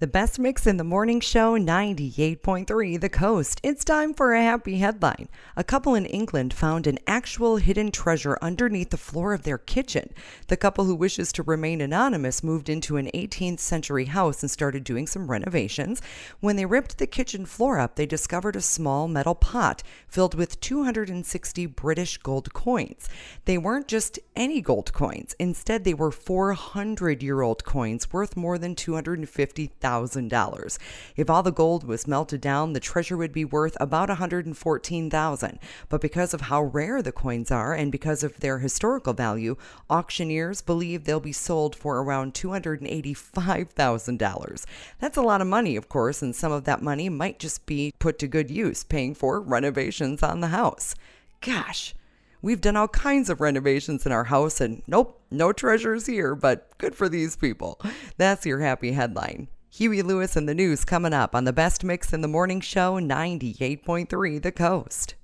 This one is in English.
The best mix in the morning show 98.3 The Coast. It's time for a happy headline. A couple in England found an actual hidden treasure underneath the floor of their kitchen. The couple who wishes to remain anonymous moved into an 18th century house and started doing some renovations. When they ripped the kitchen floor up, they discovered a small metal pot filled with 260 British gold coins. They weren't just any gold coins. Instead, they were 400 year old coins worth more than 250,000 $100,000. If all the gold was melted down, the treasure would be worth about 114,000. But because of how rare the coins are and because of their historical value, auctioneers believe they'll be sold for around $285,000. That's a lot of money, of course, and some of that money might just be put to good use paying for renovations on the house. Gosh, We've done all kinds of renovations in our house, and nope, no treasures here, but good for these people. That's your happy headline. Huey Lewis and the news coming up on the best mix in the morning show 98.3 The Coast.